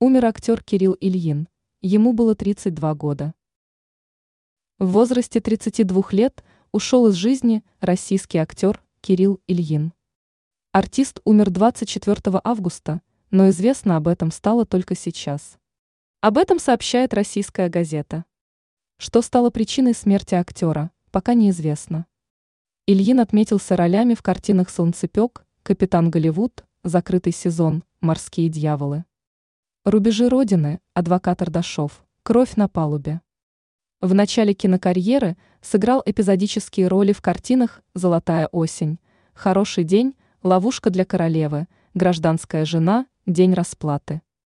Умер актер Кирилл Ильин. Ему было 32 года. В возрасте 32 лет ушел из жизни российский актер Кирилл Ильин. Артист умер 24 августа, но известно об этом стало только сейчас. Об этом сообщает российская газета. Что стало причиной смерти актера, пока неизвестно. Ильин отметился ролями в картинах «Солнцепек», «Капитан Голливуд», «Закрытый сезон», «Морские дьяволы». Рубежи Родины, адвокат Ардашов, кровь на палубе. В начале кинокарьеры сыграл эпизодические роли в картинах «Золотая осень», «Хороший день», «Ловушка для королевы», «Гражданская жена», «День расплаты».